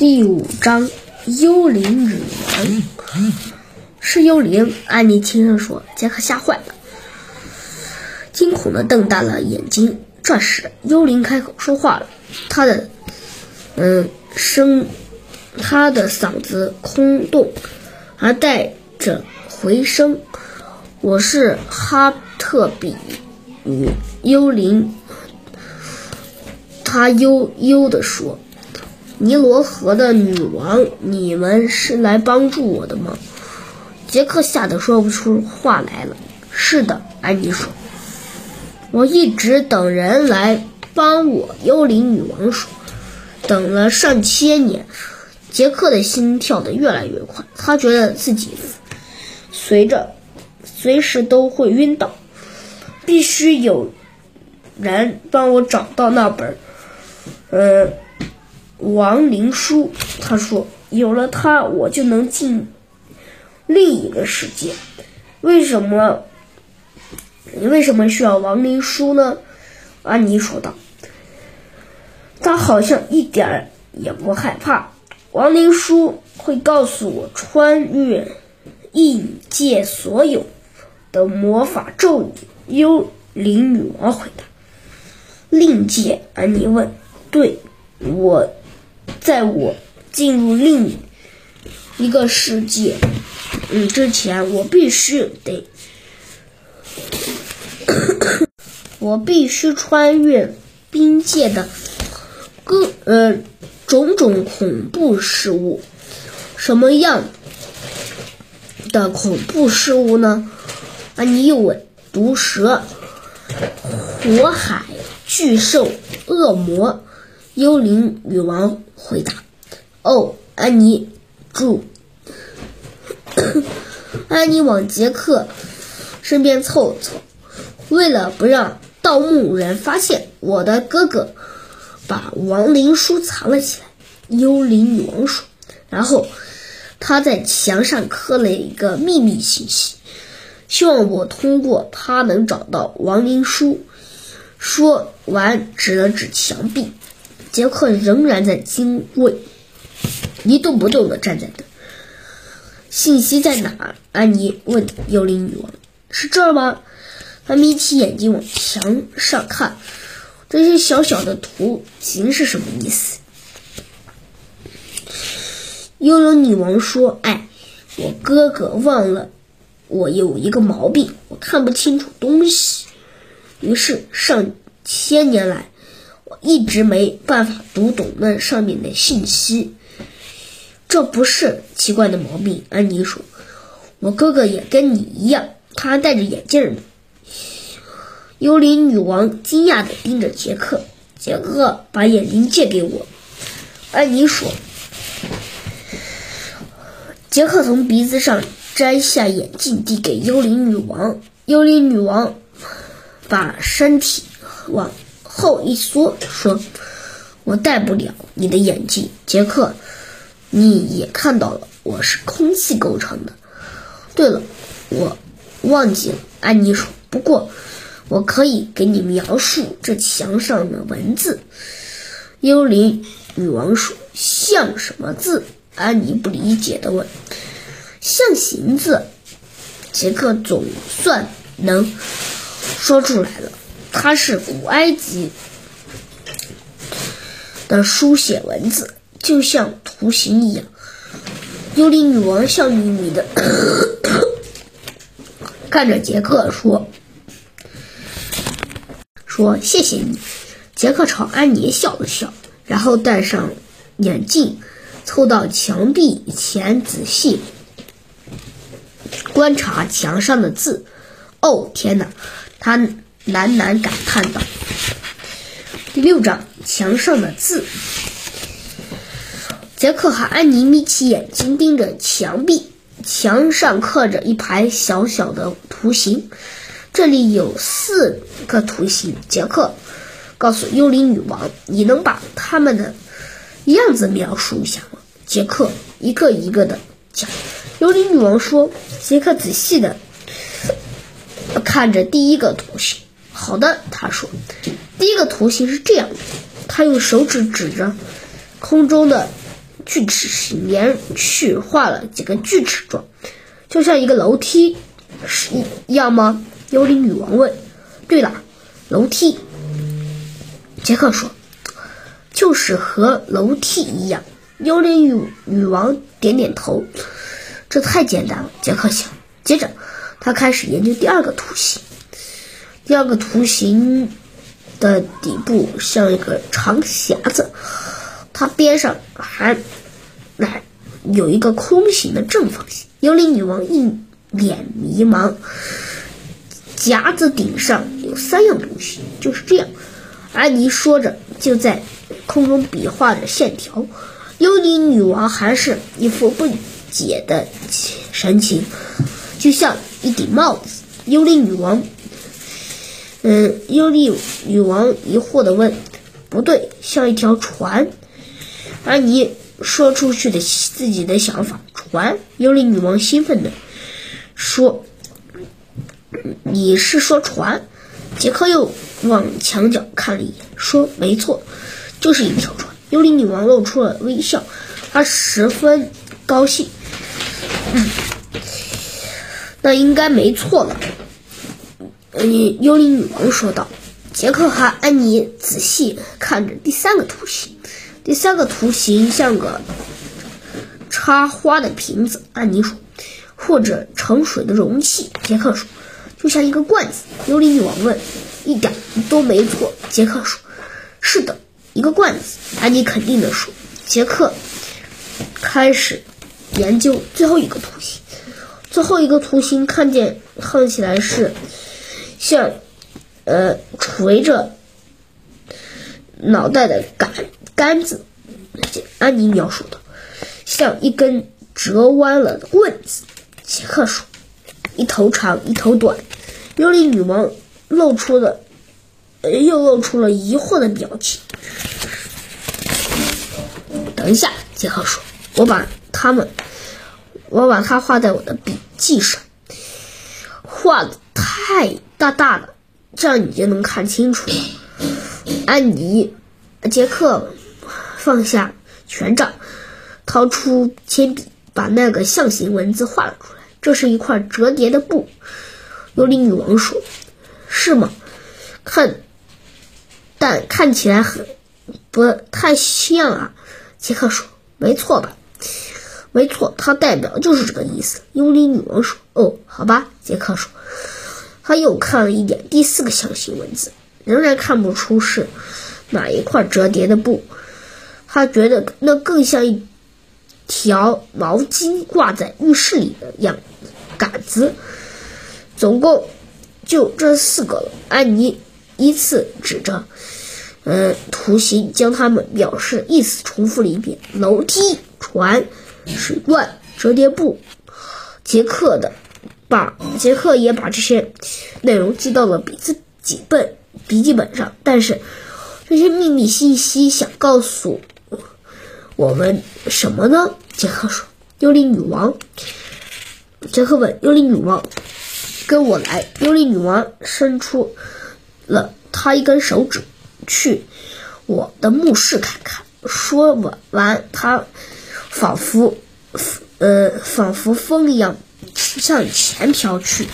第五章，幽灵女王是幽灵。安妮轻声说：“杰克吓坏了，惊恐的瞪大了眼睛。”这时，幽灵开口说话了，他的嗯声，他的嗓子空洞，而带着回声。我是哈特比与幽灵，他悠悠地说。尼罗河的女王，你们是来帮助我的吗？杰克吓得说不出话来了。是的，安妮说。我一直等人来帮我。幽灵女王说。等了上千年，杰克的心跳得越来越快，他觉得自己随着随时都会晕倒。必须有人帮我找到那本，嗯。亡灵书，他说：“有了它，我就能进另一个世界。为什么？你为什么需要亡灵书呢？”安妮说道。他好像一点也不害怕。亡灵书会告诉我穿越异界所有的魔法咒语。幽灵女王回答。另界？安妮问。对，我。在我进入另一个世界嗯之前，我必须得，我必须穿越冰界的各呃种种恐怖事物。什么样的恐怖事物呢？啊，你又问。毒蛇、火海、巨兽、恶魔。幽灵女王回答：“哦，安妮，住。安妮往杰克身边凑了凑。为了不让盗墓人发现，我的哥哥把亡灵书藏了起来。”幽灵女王说。然后他在墙上刻了一个秘密信息，希望我通过它能找到亡灵书。说完，指了指墙壁。杰克仍然在惊畏，一动不动地站在那。信息在哪儿？安妮问幽灵女王。是这儿吗？他眯起眼睛往墙上看。这些小小的图形是什么意思？幽灵女王说：“哎，我哥哥忘了，我有一个毛病，我看不清楚东西。于是上千年来。”我一直没办法读懂那上面的信息，这不是奇怪的毛病。安妮说：“我哥哥也跟你一样，他还戴着眼镜呢。”幽灵女王惊讶地盯着杰克。杰克把眼睛借给我。安妮说。杰克从鼻子上摘下眼镜，递给幽灵女王。幽灵女王把身体往。后一缩，说：“我戴不了你的眼镜，杰克。你也看到了，我是空气构成的。对了，我忘记了。”安妮说：“不过，我可以给你描述这墙上的文字。”幽灵女王说：“像什么字？”安妮不理解地问。“象形字。”杰克总算能说出来了。它是古埃及的书写文字，就像图形一样。幽灵女王笑眯眯的 看着杰克说：“说谢谢你。”杰克朝安妮笑了笑，然后戴上眼镜，凑到墙壁前仔细观察墙上的字。哦，天哪！他。喃喃感叹道：“第六章，墙上的字。”杰克和安妮眯起眼睛盯着墙壁，墙上刻着一排小小的图形。这里有四个图形。杰克告诉幽灵女王：“你能把它们的样子描述一下吗？”杰克一个一个的讲。幽灵女王说：“杰克仔细的看着第一个图形。”好的，他说，第一个图形是这样的。他用手指指着空中的锯齿形，连续画了几个锯齿状，就像一个楼梯是一样吗？幽灵女王问。对了，楼梯。杰克说：“就是和楼梯一样。”幽灵女女王点点头。这太简单了，杰克想。接着，他开始研究第二个图形。第二个图形的底部像一个长匣子，它边上还来有一个空形的正方形。幽灵女王一脸迷茫。夹子顶上有三样东西，就是这样。安妮说着，就在空中比划着线条。幽灵女王还是一副不解的神情，就像一顶帽子。幽灵女王，嗯，幽灵女王疑惑地问：“不对，像一条船。”安妮说出去的自己的想法：“船。”幽灵女王兴奋地说。你是说船？杰克又往墙角看了一眼，说：“没错，就是一条船。”幽灵女王露出了微笑，她十分高兴。嗯，那应该没错了。嗯，幽灵女王说道。杰克和安妮仔细看着第三个图形，第三个图形像个插花的瓶子。安妮说：“或者盛水的容器。”杰克说。就像一个罐子，幽灵女王问：“一点都没错。”杰克说：“是的，一个罐子。”安妮肯定地说。杰克开始研究最后一个图形。最后一个图形看见看起来是像呃垂着脑袋的杆杆子。安妮描述的像一根折弯了的棍子。杰克说。一头长，一头短。幽灵女王露出了，又露出了疑惑的表情。等一下，杰克说：“我把它们，我把它画在我的笔记上，画的太大大的，这样你就能看清楚了。”安妮，杰克放下权杖，掏出铅笔，把那个象形文字画了出来。这是一块折叠的布，幽灵女王说：“是吗？看，但看起来很不太像啊。”杰克说：“没错吧？没错，它代表就是这个意思。”幽灵女王说：“哦，好吧。”杰克说。他又看了一眼第四个象形文字，仍然看不出是哪一块折叠的布。他觉得那更像一。条毛巾挂在浴室里的样杆子，总共就这四个了。安妮依次指着，嗯，图形将它们表示意思重复了一遍：楼梯、船、水罐、折叠布。杰克的把杰克也把这些内容记到了笔记本笔记本上，但是这些秘密信息想告诉。我们什么呢？杰克说：“幽灵女王。”杰克问：“幽灵女王，跟我来。”幽灵女王伸出了她一根手指，去我的墓室看看。说完，她仿佛呃仿佛风一样向前飘去。